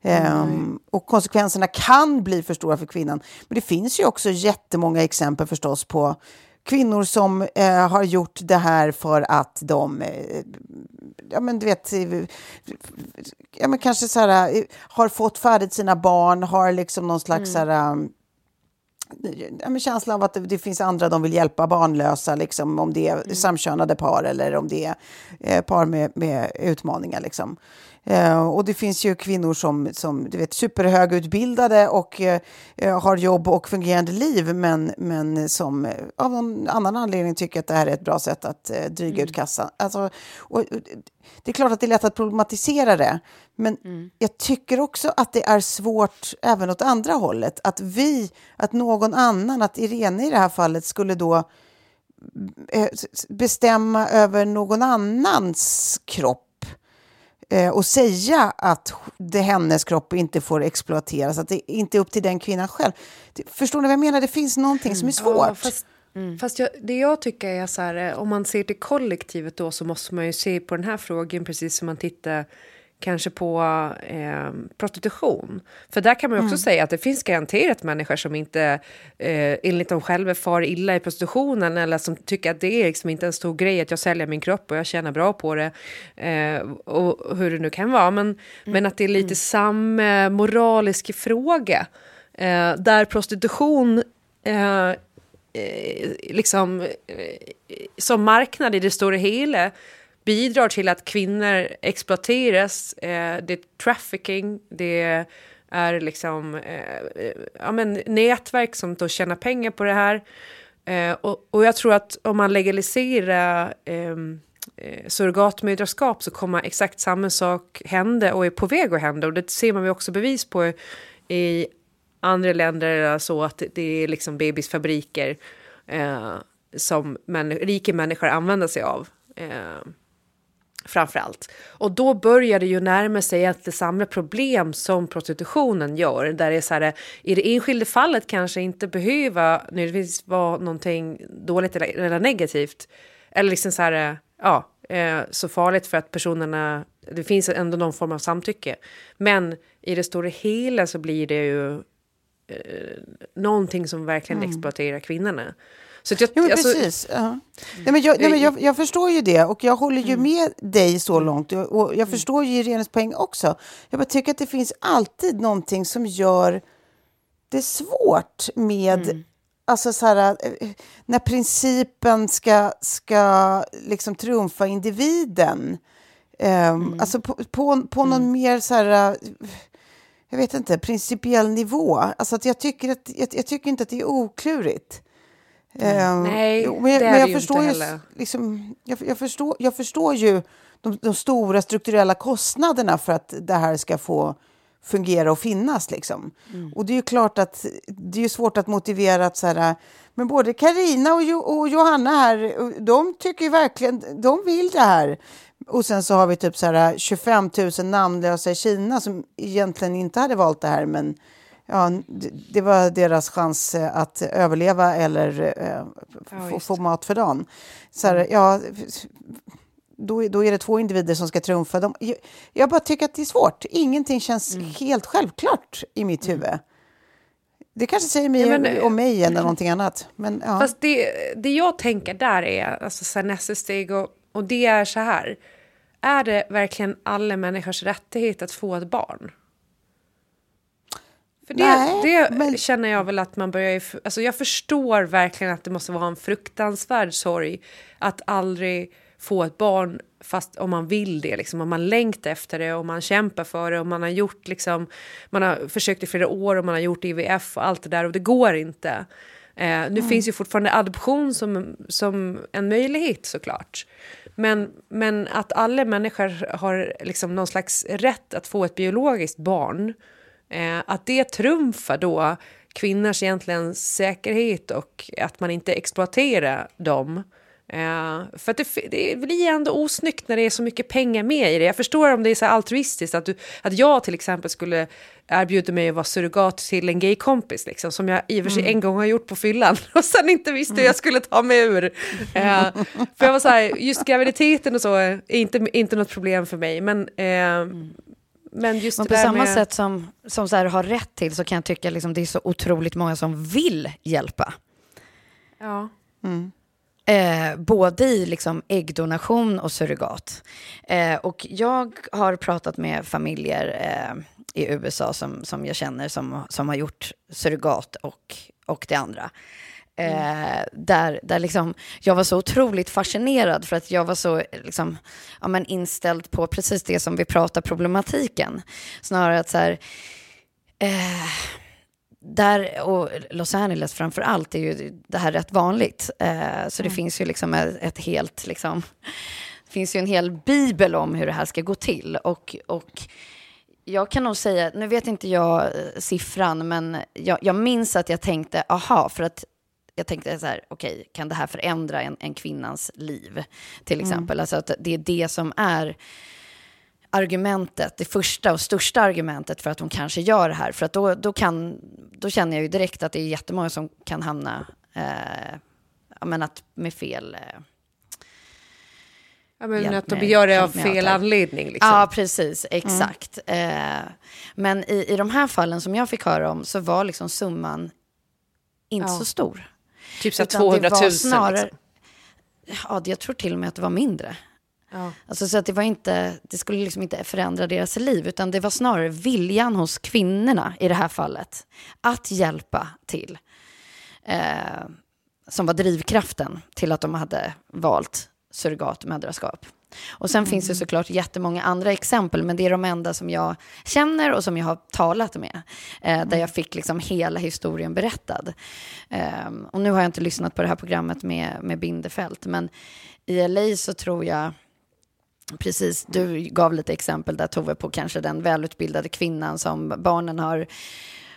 Mm. och konsekvenserna kan bli för stora för kvinnan. Men det finns ju också jättemånga exempel förstås på kvinnor som eh, har gjort det här för att de, eh, ja men du vet, ja men kanske så här, eh, har fått färdigt sina barn, har liksom någon slags mm. så här, ja, men känsla av att det, det, finns andra de vill hjälpa barnlösa, liksom, om det är mm. samkönade par eller om det är eh, par med, med utmaningar. Liksom. Eh, och det finns ju kvinnor som, som du vet, superhögutbildade och eh, har jobb och fungerande liv men, men som eh, av någon annan anledning tycker att det här är ett bra sätt att eh, dryga mm. ut kassan. Alltså, och, det är klart att det är lätt att problematisera det men mm. jag tycker också att det är svårt även åt andra hållet. Att vi, att någon annan, att Irene i det här fallet skulle då eh, bestämma över någon annans kropp eh, och säga att det hennes kropp inte får exploateras, att det inte är upp till den kvinnan själv. Förstår ni vad jag menar? Det finns någonting som är svårt. Ja, fast, mm. fast jag, det jag tycker är så här, eh, om man ser till kollektivet då så måste man ju se på den här frågan precis som man tittar kanske på eh, prostitution. För där kan man också mm. säga att det finns garanterat människor som inte eh, enligt dem själva far illa i prostitutionen eller som tycker att det är liksom inte en stor grej att jag säljer min kropp och jag tjänar bra på det. Eh, och hur det nu kan vara. Men, mm. men att det är lite mm. samma moralisk fråga. Eh, där prostitution eh, eh, liksom som marknad i det stora hela bidrar till att kvinnor exploateras. Eh, det är trafficking, det är liksom eh, ja, men nätverk som då tjänar pengar på det här. Eh, och, och, jag tror att om man legaliserar ehm, eh, surrogatmödraskap så kommer exakt samma sak hända och är på väg att hända. Och det ser man ju också bevis på i andra länder så att det är liksom bebisfabriker eh, som män, rika människor använder sig av. Eh, framför allt. Och då börjar det ju närma sig ett samma problem som prostitutionen gör. Där det är så här, i det enskilda fallet kanske inte behöva nödvändigtvis vara någonting dåligt eller, eller negativt. Eller liksom så här, ja, eh, så farligt för att personerna, det finns ändå någon form av samtycke. Men i det stora hela så blir det ju eh, någonting som verkligen mm. exploaterar kvinnorna. Så jag, jo, alltså, precis. Ja. Nej, men jag, nej, men jag, jag, förstår ju det och jag håller ju mm. med dig så långt. Och, och jag mm. förstår ju Irenes poäng också. Jag bara tycker att det finns alltid någonting som gör det svårt med mm. Alltså så här, eh, när principen ska, ska liksom trumfa individen. Um, mm. Alltså på, på, på någon mm. mer så här, jag vet inte, principiell nivå. Alltså att jag, tycker att, jag, jag tycker inte att det är oklurigt. Mm. Nej, men, det är men jag det förstår ju inte heller. Liksom, jag, jag, förstår, jag förstår ju de, de, stora strukturella kostnaderna för att det här ska få fungera och finnas. Liksom. Mm. Och det är ju klart att det är svårt att motivera att så här, men både Karina och, jo, och Johanna här, de tycker verkligen, de vill det här. Och sen så har vi typ så här 25 000 namnlösa i Kina som egentligen inte hade valt det här men ja, det var deras chans eh, att överleva eller eh, Ja, få, mat för dagen. Så här, ja, då, då är det två individer som ska trumfa. De, jag, jag bara tycker att det är svårt. Ingenting känns helt självklart i mitt huvud. Det kanske säger mig Ja, men, om mig eller någonting annat. Men, ja. Fast det, det jag tänker där är alltså, så här, nästa steg och, och det är så här. Är det verkligen alla människors rättighet att få ett barn? För det, Nej, det men- känner jag väl att man börjar... Alltså jag förstår verkligen att det måste vara en fruktansvärd sorg att aldrig få ett barn fast om man vill det, liksom, om man längtar efter det och man kämpar för det och man har gjort liksom, man har försökt i flera år och man har gjort IVF och allt det där och det går inte. Eh, nu finns ju fortfarande adoption som, som en möjlighet såklart. Men, men att alla människor har liksom någon slags rätt att få ett biologiskt barn, eh, att det trumfar då kvinnors egentligen säkerhet och att man inte exploaterar dem. Eh, för att det, det blir ändå osnyggt när det är så mycket pengar med i det. Jag förstår om det är så altruistiskt, att, du, att jag till exempel skulle erbjuda mig att vara surrogat till en gaykompis, liksom, som jag i och för sig en gång har gjort på fyllan och sen inte visste hur jag skulle ta mig ur. Eh, för jag var så här, just graviditeten och så är inte, inte något problem för mig, men eh, men just Men på samma med... sätt som, som så här har rätt till så kan jag tycka liksom det är så otroligt många som vill hjälpa. Ja. Eh, både i liksom äggdonation och surrogat. Eh, och jag har pratat med familjer eh, i USA som, som jag känner som, som har gjort surrogat och, och det andra. Eh, där där liksom, jag var så otroligt fascinerad för att jag var så liksom, ja, men inställd på precis det som vi pratar problematiken. Snarare att så här, eh, där, och Los Angeles framför allt, är ju det här rätt vanligt. Eh, så det finns ju liksom ett, ett helt, liksom, det finns ju en hel bibel om hur det här ska gå till. Och, och jag kan nog säga, nu vet inte jag eh, siffran, men jag, jag minns att jag tänkte, aha, för att jag tänkte så här, okej, kan det här förändra en, en kvinnans liv? Till exempel, alltså att det är det som är argumentet, det första och största argumentet för att hon kanske gör det här. För att då, då, kan, då känner jag ju direkt att det är jättemånga som kan hamna eh, ja, men att med fel... Eh, Ja, men att de gör det av fel anledning. Liksom. Ja, precis. Exakt. Eh, men i, i de här fallen som jag fick höra om så var liksom summan inte Ja. så stor. Typ så här Utan det 200 000. var snarare- Liksom. Ja, jag tror till och med att det var mindre. Ja. Alltså så att det var inte, det skulle liksom inte förändra deras liv, utan det var snarare viljan hos kvinnorna i det här fallet att hjälpa till. Eh, som var drivkraften till att de hade valt surrogatmödraskap. Och sen finns det såklart jättemånga andra exempel, men det är de enda som jag känner och som jag har talat med. Eh, där jag fick liksom hela historien berättad. Eh, och nu har jag inte lyssnat på det här programmet med, med Bindefält, men i LA så tror jag Precis, du gav lite exempel där Tove på kanske den välutbildade kvinnan som barnen har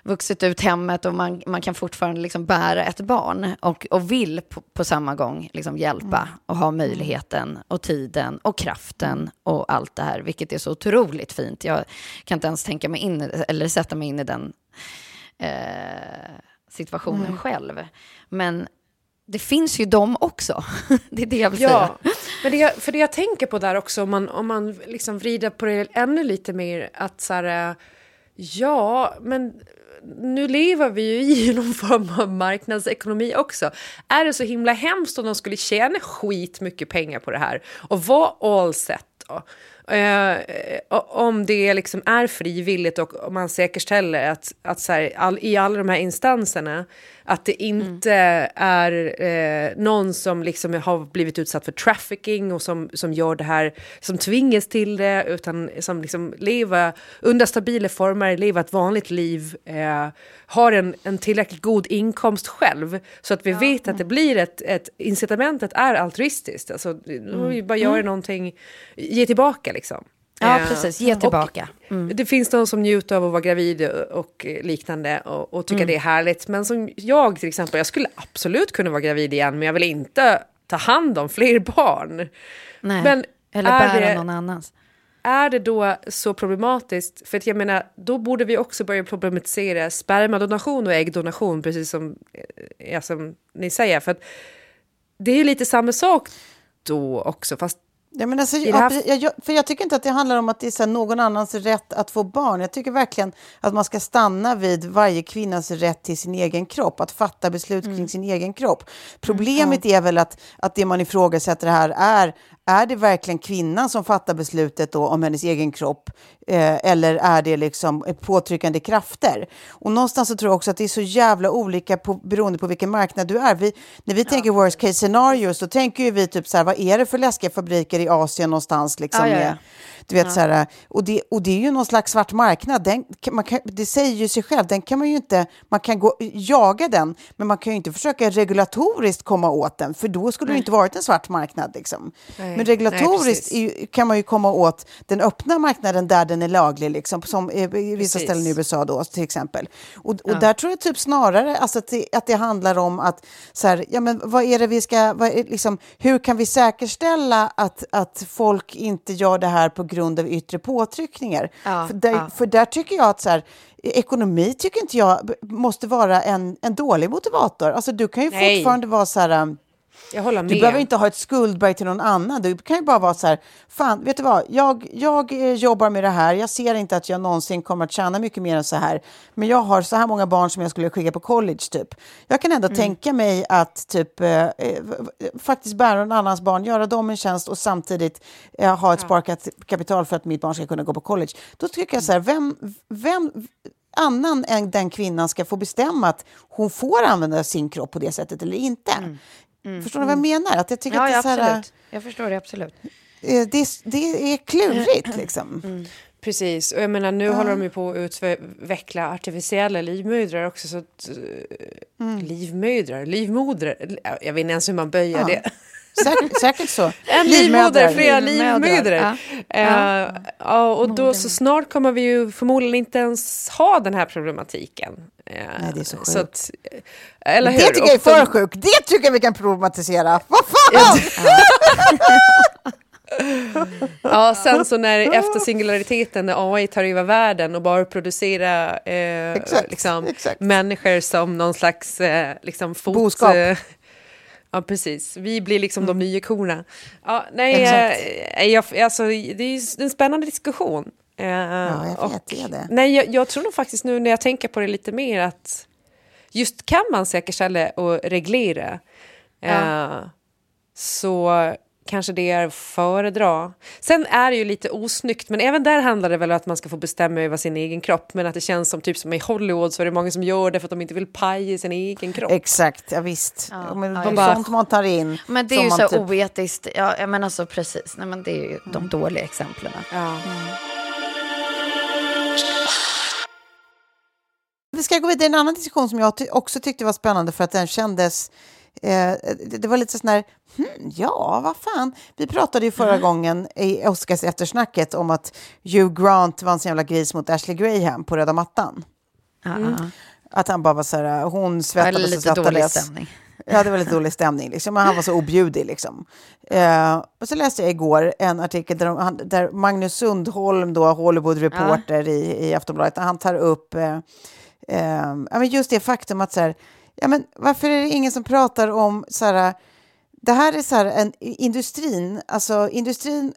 vuxit ut hemmet och man, man kan fortfarande liksom bära ett barn och, och vill på, på samma gång liksom hjälpa och ha möjligheten och tiden och kraften och allt det här, vilket är så otroligt fint. Jag kan inte ens tänka mig in eller sätta mig in i den eh, situationen själv. Men det finns ju dem också. det är det jag vill säga. Ja, men det jag, för det jag tänker på där också, om man, om man liksom vrider på det ännu lite mer, att så här, eh, ja, men nu lever vi ju i någon form av marknadsekonomi också. Är det så himla hemskt om de skulle tjäna skitmycket pengar på det här och vara all set då? Eh, om det liksom är frivilligt och man säkerställer att, att så här, all, i alla de här instanserna att det inte är eh, någon som liksom har blivit utsatt för trafficking och som, som gör det här, som tvingas till det, utan som liksom lever under stabila former, lever ett vanligt liv, eh, har en, en tillräckligt god inkomst själv, så att vi vet att det blir ett, ett incitamentet är altruistiskt. Alltså, mm. vi bara göra någonting, ge tillbaka liksom. Ja, Eh, precis. Ge tillbaka. Det finns de som njuter av att vara gravid och liknande och, och tycker det är härligt. Men som jag till exempel, jag skulle absolut kunna vara gravid igen men jag vill inte ta hand om fler barn. Nej. Men Eller är bära det- någon annans. är det då så problematiskt? För att jag menar, då borde vi också börja problematisera spermadonation och äggdonation, precis som, eh, ja, som ni säger. För att det är ju lite samma sak då också, fast Ja, men alltså, ja, jag, för jag tycker inte att det handlar om att det är någon annans rätt att få barn. Jag tycker verkligen att man ska stanna vid varje kvinnas rätt till sin egen kropp, att fatta beslut Mm. kring sin egen kropp. Problemet är väl att, att det man ifrågasätter här är, är det verkligen kvinnan som fattar beslutet då om hennes egen kropp eh, eller är det liksom påtryckande krafter? Och någonstans så tror jag också att det är så jävla olika på, beroende på vilken marknad du är. Vi, när vi tänker worst case scenarios, då tänker ju vi typ så här, vad är det för läskiga fabriker i Asien någonstans liksom Ja, ja, ja. Du vet, så här, och, det, och det är ju någon slags svart marknad. Den, man kan, det säger ju sig själv, den kan man ju inte, man kan gå, jaga den, men man kan ju inte försöka regulatoriskt komma åt den, för då skulle det ju inte varit en svart marknad. Liksom. Nej, men regulatoriskt nej, ju, kan man ju komma åt den öppna marknaden där den är laglig, liksom, som i, vissa Precis. ställen i USA då, till exempel. Och, och där tror jag typ snarare alltså, att, det, att det handlar om att, så här, ja, men vad är det vi ska, vad liksom, hur kan vi säkerställa att, att folk inte gör det här på grund av yttre påtryckningar? Ja, för, där, ja. för där tycker jag att så här, ekonomi tycker inte jag måste vara en, en dålig motivator. Alltså du kan ju Nej. fortfarande vara så här... jag håller med. du behöver inte ha ett skuldberg till någon annan. Du kan ju bara vara så här, fan, vet du vad, jag, jag eh, jobbar med det här. Jag ser inte att jag någonsin kommer att tjäna mycket mer än så här. Men jag har så här många barn som jag skulle skicka på college, typ. Jag kan ändå tänka mig att typ eh, eh, faktiskt bära någon annans barn, göra dem en tjänst och samtidigt eh, ha ett sparkat kapital för att mitt barn ska kunna gå på college. Då tycker jag så här, vem, vem annan än den kvinnan ska få bestämma att hon får använda sin kropp på det sättet eller inte. Förstår ni vad jag menar? Att jag tycker Ja, att det är så här, absolut. Jag förstår det absolut. eh, det, är- det är klurigt liksom. Precis, och jag menar nu håller de ju på att utveckla artificiella livmödrar också. Så att, eh, Livmödrar, livmodrar, jag vet inte ens hur man böjer det. Säkert, säkert så. En livmoder, flera Livmödrar, ja. Eh, ja, och då så snart kommer vi ju förmodligen inte ens ha den här problematiken. Eh, Nej, det är så sjukt. att, eh, eller hur? Det tycker jag är för sjukt. Det tycker jag vi kan problematisera. Vad fan! Ja, sen så när efter singulariteten, när AI tar över världen och bara producerar eh, Exakt, liksom, exakt. människor som någon slags eh, liksom fot... Boskap. Eh, ja, precis. Vi blir liksom de nya korna. Ja, nej, Exakt. eh, jag, alltså, det är en spännande diskussion. Eh, Ja, jag och- vet är det. Nej, jag, jag tror nog faktiskt nu när jag tänker på det lite mer att just kan man säkerställa och reglera eh, så kanske det är att föredra. Sen är det ju lite osnyggt, men även där handlar det väl om att man ska få bestämma över sin egen kropp, men att det känns som typ som i Hollywood så är det många som gör det för att de inte vill paja sin egen kropp. Exakt, ja, visst. Ja, men det är just det. sånt man tar in. Men det är ju så typ- oetiskt. Ja, jag menar så precis. Nej, men det är ju de dåliga exemplen. Ja. Vi ska gå vidare i en annan diskussion som jag ty också tyckte var spännande för att den kändes... Eh, det, det var lite sån här, hmm, ja, vad fan. Vi pratade ju förra gången i Oscars eftersnacket om att Hugh Grant var en sån jävla gris mot Ashley Graham på röda mattan. Ja, ja. Att han bara var så här, hon Ja, svettades och lite dålig svettades. stämning. Ja, det var lite dålig stämning. Liksom. Han var så objudig. Liksom. Eh, och så läste jag igår en artikel där, de, han, där Magnus Sundholm, då, Hollywood-reporter i, i Aftonbladet, han tar upp eh, eh, ja, just det faktum att så här, ja, men varför är det ingen som pratar om så här, det här är så här en industrin, alltså industrin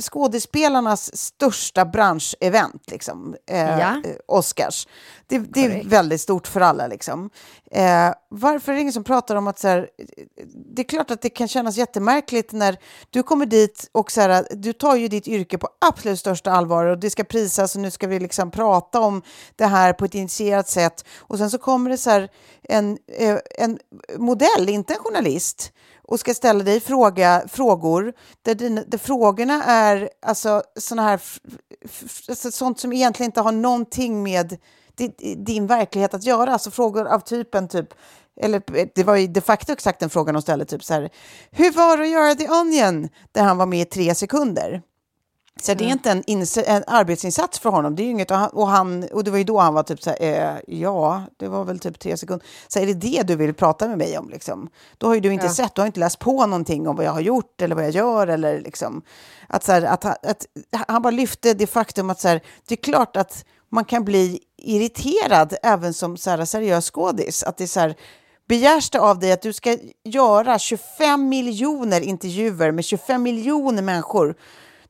skådespelarnas största branschevent, liksom, eh, Ja. eh, Oscars. Det, det är väldigt stort för alla. Liksom. Eh, varför är det ingen som pratar om att så här, eh, det är klart att det kan kännas jättemärkligt när du kommer dit och så här, du tar ju ditt yrke på absolut största allvar och det ska prisas och nu ska vi liksom prata om det här på ett initierat sätt och sen så kommer det så här en, eh, en modell, inte en journalist, och ska ställa dig fråga, frågor där, dina, där frågorna är alltså, såna här, alltså, sånt som egentligen inte har någonting med din, din verklighet att göra. Alltså frågor av typen typ, eller det var ju de facto exakt den frågan de ställde, typ så här, hur var det att göra The Onion? Där han var med i tre sekunder. Så det är inte en, en arbetsinsats för honom. Det är inget, och, han, och, han, och det var ju då han var typ så här, eh, ja, det var väl typ tre sekunder. Så är det det du vill prata med mig om liksom? Då har ju du inte sett, du har inte läst på någonting om vad jag har gjort eller vad jag gör eller liksom. Att, så här, att, att, att han bara lyfte det faktum att så här, det är klart att man kan bli irriterad även som så här, seriös skådis. Att det är så här, begärs det av dig att du ska göra 25 miljoner intervjuer med 25 miljoner människor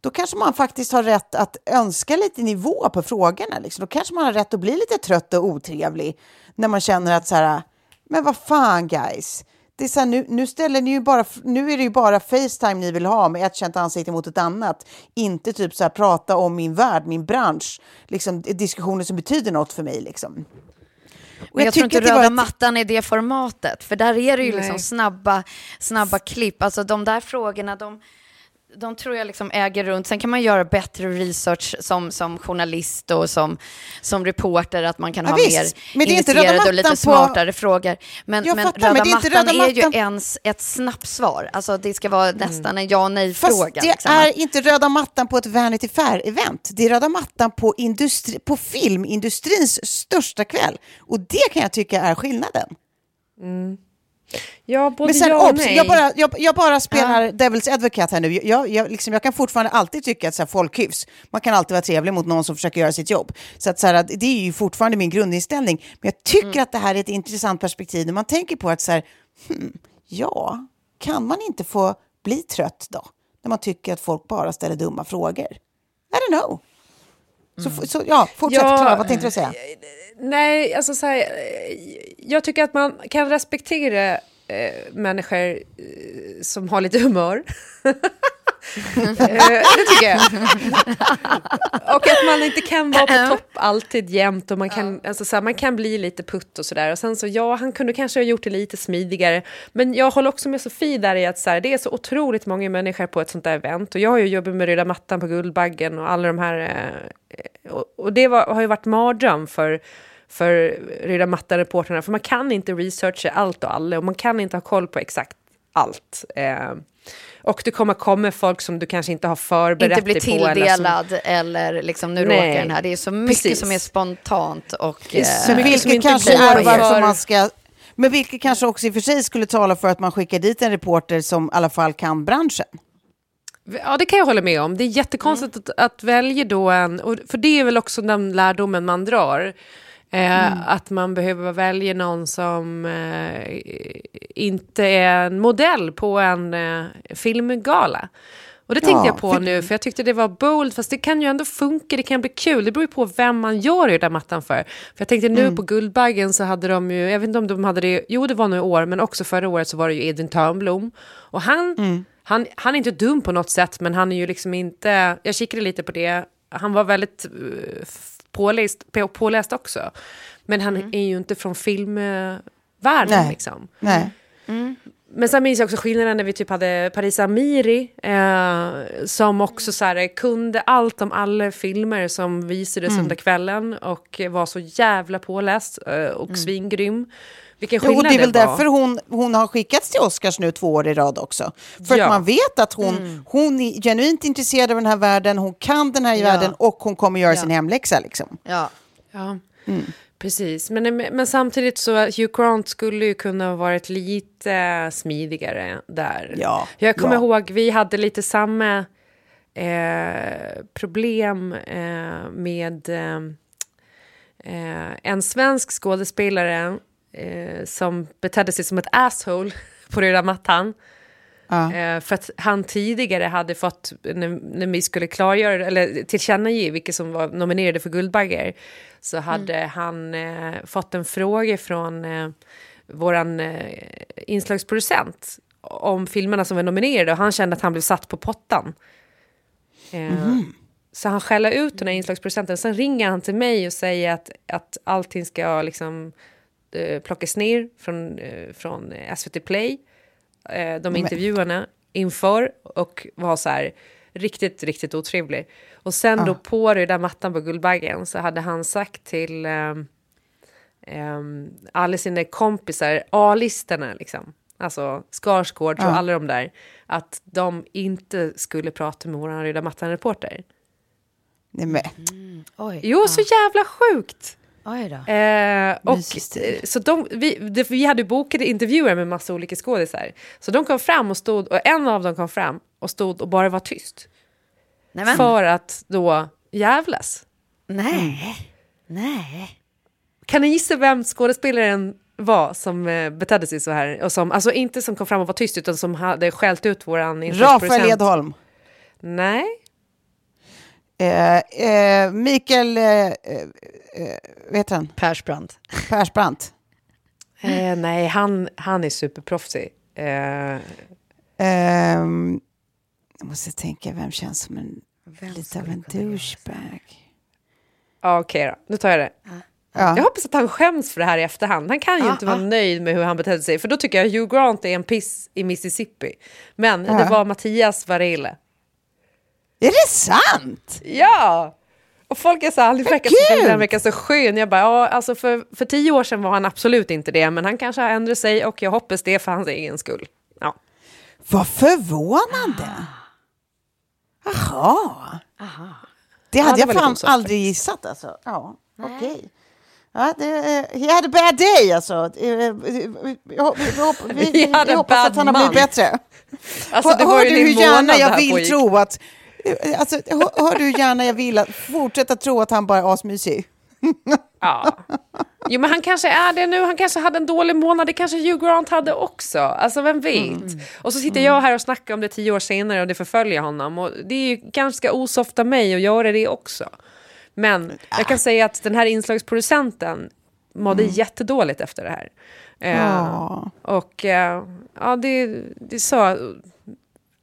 då kanske man faktiskt har rätt att önska lite nivå på frågorna. Liksom. Då kanske man har rätt att bli lite trött och otrevlig när man känner att så här, men vad fan guys, det är så här, nu, nu, ställer ni ju bara, nu är det ju bara Facetime ni vill ha med ett känt ansikte mot ett annat. Inte typ så här, prata om min värld, min bransch, liksom, diskussioner som betyder något för mig. Liksom. Och Men jag, tror inte att det var röda ett- mattan är det formatet, för där är det ju liksom snabba, snabba klipp. Alltså de där frågorna, de, de tror jag liksom äger runt. Sen kan man göra bättre research som, som journalist och som, som reporter, att man kan Ja, ha visst. mer Men det är inte röda initierade och lite mattan på- smartare frågor. Men, Jag men fattar, röda men det är inte mattan röda är ju ens ett snabbt svar. Alltså det ska vara nästan en ja Mm. Fast nej-fråga. det liksom. är inte röda mattan på ett Vanity Fair-event. Det är röda mattan på, industri, på filmindustrins största kväll. Och det kan jag tycka är skillnaden. Ja, både Men sen, ja och obs, nej. jag, bara, jag, jag bara spelar Devil's Advocate här nu. Jag, jag, liksom, jag kan fortfarande alltid tycka att så här, folkhyfs, man kan alltid vara trevlig mot någon som försöker göra sitt jobb. Så, att, så här, det är ju fortfarande min grundinställning. Men jag tycker Mm. att det här är ett intressant perspektiv när man tänker på att så här, hmm, ja, kan man inte få bli trött då? När man tycker att folk bara ställer dumma frågor. I don't know. Så, så ja, fortsätt Ja, Klara, vad tänkte du säga? Nej, alltså så här, eh, jag tycker att man kan respektera eh, människor eh, som har lite humör. eh, det tycker jag. och att man inte kan vara på topp alltid jämt och man kan, alltså så här, man kan bli lite putt och sådär. Och sen så, ja, han kunde kanske ha gjort det lite smidigare. Men jag håller också med Sofie där i att så här, det är så otroligt många människor på ett sånt där event. Och jag har ju jobbat med röda mattan på Guldbaggen och alla de här eh, och, och det var, har ju varit mardröm för, för röda mattan-reportrarna, för man kan inte researcha allt och alla och man kan inte ha koll på exakt allt. Eh, och det kommer komma folk som du kanske inte har förberett inte bli dig på. eller som- tilldelad eller, liksom nu Nej. råkar den här. Det är så mycket Precis. som är spontant och... Det är eh, som vilket inte kanske är varför för- man ska... Men vilket kanske också i och för sig skulle tala för att man skickar dit en reporter som i alla fall kan branschen. Ja, det kan jag hålla med om. Det är jättekonstigt att, att välja då en... Och för det är väl också den lärdomen man drar. Eh, Att man behöver välja någon som eh, inte är en modell på en eh, filmgala. Och det tänkte Ja, jag på för- nu, för jag tyckte det var bold, fast det kan ju ändå funka, det kan bli kul. Det beror ju på vem man gör den där mattan för. För jag tänkte nu på Guldbaggen så hade de ju, jag vet inte om de hade det, jo det var nu i år, men också förra året så var det ju Edvin Törnblom. Och han, han, han är inte dum på något sätt, men han är ju liksom inte, jag kikade lite på det, han var väldigt uh, påläst, på, påläst också. Men han är ju inte från filmvärlden Nej. liksom. Nej. Men sen minns jag också skillnaden när vi typ hade Paris Amiri eh, som också så här, kunde allt om alla filmer som visades Mm. under kvällen och var så jävla påläst eh, och svingrym. Vilken Jo, skillnad det är väl var. därför hon, hon har skickats till Oscars nu två år i rad också. För Ja. att man vet att hon, hon är genuint intresserad av den här världen, hon kan den här Ja. världen och hon kommer göra Ja. sin hemläxa. Liksom. ja. Ja, precis. Men, men samtidigt så Hugh Grant skulle ju kunna ha varit lite smidigare där. Ja, Jag kommer ja. ihåg, vi hade lite samma eh, problem eh, med eh, eh, en svensk skådespelare eh, som betedde sig som ett asshole på röda mattan. Ja. Eh, för att han tidigare hade fått, när, när vi skulle klargöra, eller tillkännage vilka som var nominerade för Guldbaggar, så hade han eh, fått en fråga från eh, våran eh, inslagsproducent om filmerna som var nominerade och han kände att han blev satt på pottan. Eh, Så han skäller ut den här inslagsproducenten, sen ringer han till mig och säger att, att allting ska liksom eh, plockas ner från, eh, från SVT Play eh, de intervjuerna inför och var så här riktigt, riktigt otrevlig. Och sen då på röda mattan på Guldbaggen så hade han sagt till um, alla sina kompisar, A-listorna liksom, alltså Skarsgård och alla de där, att de inte skulle prata med våran röda mattan-reporter. Nej, men. Oj. Jo, så jävla sjukt! Eh, och, eh, så de, vi, det, vi hade bokade intervjuer med massa olika skådisar. Så de kom fram och stod, och en av dem kom fram och stod och bara var tyst. Nej, men. För att då jävlas. Nej. Nej. Kan ni gissa vem skådespelaren var som eh, betedde sig så här? Och som, alltså inte som kom fram och var tyst utan som hade skällt ut våran Rafael. Edholm. Nej. Eh, eh, Mikael, eh, eh, vet han? Persbrandt. Persbrandt. Eh, nej, han, han är superproffsig. Eh, Ehm, jag måste tänka, vem känns som en lite av en douchebag? ja, Okej då, nu tar jag det. Ja. Jag hoppas att han skäms för det här i efterhand. Han kan ju Ah, inte vara nöjd med hur han betedde sig. För då tycker jag Hugh Grant är en piss i Mississippi. Men det var Mattias Varela. Är det sant? Ja! Och folk är så här, han verkar så, han verkar så skön. Jag bara, ja, alltså för, för tio år sedan var han absolut inte det. Men han kanske har ändrat sig och jag hoppas det för hans egen skull. Ja. Vad förvånande. Jaha. Det hade det jag fan osoft aldrig gissat alltså. Ja, okej. Ja, det, eh, he had a bad day alltså. Eh, eh, Vi, vi, vi, vi, hoppas att han har blivit bättre. Alltså, det hör du hur gärna jag vill tro att... Alltså, hör, hör du gärna jag vill att fortsätta tro att han bara är asmysig? Ja. Jo, men han kanske är det nu. Han kanske hade en dålig månad. Det kanske Hugh Grant hade också. Alltså, vem vet? Mm. Och så sitter jag här och snackar om det tio år senare och det förföljer honom. Och det är ju ganska osoft av mig att göra det också. Men jag kan säga att den här inslagsproducenten mådde jättedåligt efter det här. Eh, Ja. Och eh, ja, det, det är så.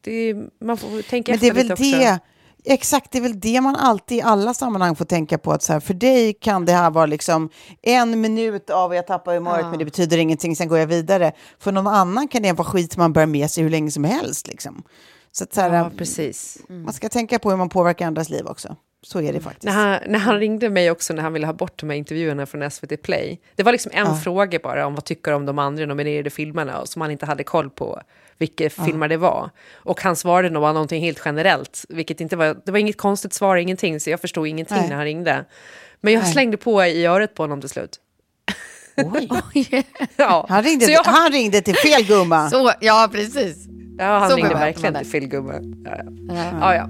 Det, man får tänka Men det är väl också. det, exakt, det är väl det man alltid i alla sammanhang får tänka på. Att så här, för dig kan det här vara liksom en minut av jag tappar humöret men det betyder ingenting, sen går jag vidare. För någon annan kan det vara skit man bär med sig hur länge som helst. Liksom. Så att så här, Ja, precis. man ska tänka på hur man påverkar andras liv också. Så är det faktiskt. När han, när han ringde mig också när han ville ha bort de här intervjuerna från SVT Play. Det var liksom en fråga bara om vad tycker om de andra nominerade filmerna och som han inte hade koll på vilka filmer det var. Och han svarade nog någonting helt generellt, vilket inte var, det var inget konstigt svar, ingenting, så jag förstod ingenting Nej. när han ringde. Men jag Nej. slängde på i örat på honom till slut. Oj. Ja, Han, ringde, så jag, han ringde till fel gumma. Så, ja, precis. ja, han så ringde verkligen till fel gubbe. Ja, ja. ja, ja.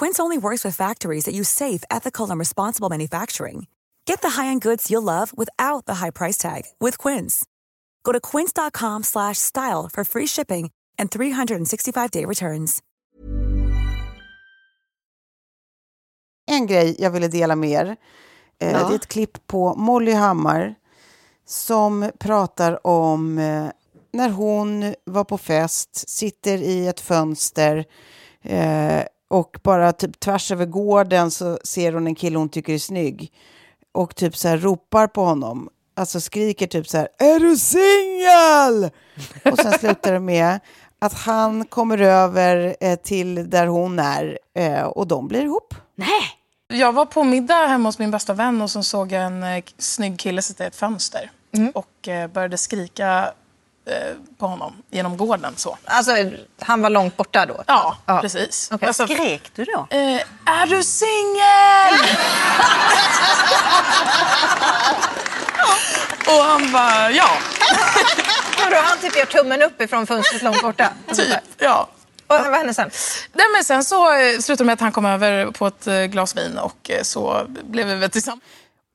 Quince only works with factories that use safe, ethical, and responsible manufacturing. Get the high-end goods you'll love without the high price tag with Quince. Go to quince.com slash style for free shipping and 365-day returns. En grej jag ville dela med er. Eh, Det är ett klipp på Molly Hammar som pratar om eh, när hon var på fest, sitter i ett fönster eh, och bara typ tvärs över gården så ser hon en kille hon tycker är snygg och typ så här ropar på honom. Alltså skriker typ så här, är du singel? Och sen slutar det med att han kommer över eh, till där hon är eh, och de blir ihop. Jag var på middag hemma hos min bästa vän och så såg jag en eh, snygg kille sitta i ett fönster och eh, började skrika på honom genom gården. Så. Alltså, han var långt borta då? Ja, precis. Okej. Alltså, Skrek du då? eh, är du singel? och han bara, ja. Vadå, han typ gör tummen upp ifrån fönstret långt borta? Typ, ja. Och vad hände sen? Nej, men sen så eh, slutade det med att han kom över på ett eh, glas vin och eh, så blev vi väl tillsammans.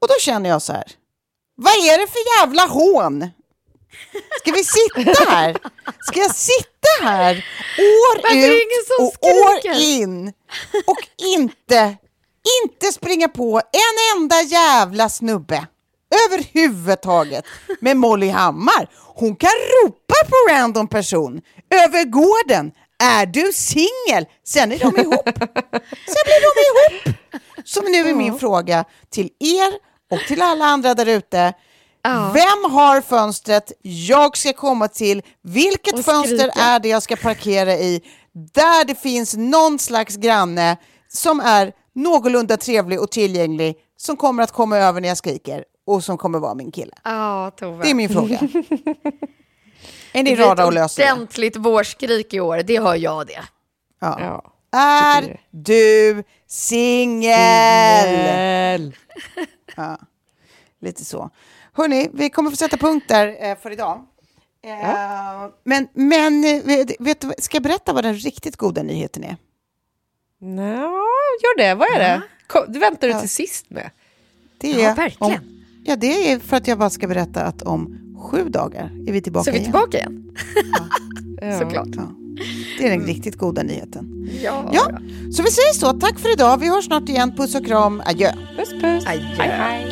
Och då känner jag så här, vad är det för jävla hån? Ska vi sitta här? Ska jag sitta här år det ut och år skriker? in och inte, inte springa på en enda jävla snubbe överhuvudtaget med Molly Hammar. Hon kan ropa på random person över gården. Är du singel? Sen är de ihop. Sen blir de ihop. Så nu är min fråga till er och till alla andra där ute. Vem har fönstret jag ska komma till? Vilket Och fönster skrika. är det jag ska parkera i? Där det finns någon slags granne som är någorlunda trevlig och tillgänglig som kommer att komma över när jag skriker och som kommer vara min kille. Ja, Tove. Det är min fråga. är ni ett och lösa det? ordentligt vårskrik i år, det har jag det. Ja. Ja. Är du singel? Ja, lite så. Hörni, vi kommer få sätta punkt där eh, för idag. Eh, Men, men eh, vet, du- ska jag berätta vad den riktigt goda nyheten är? Nå, gör det. Vad är det? Kom, du väntar du till sist med. Det Ja, är verkligen. Om, ja, det är för att jag bara ska berätta att om sju dagar är vi tillbaka Så är vi igen. tillbaka igen? Ja. Såklart. Ja. Det är den riktigt goda nyheten. Ja. Ja, så vi säger så. Tack för idag. Vi hörs snart igen. Puss och kram. Adjö. Puss, puss. Adjö. Hej, hej.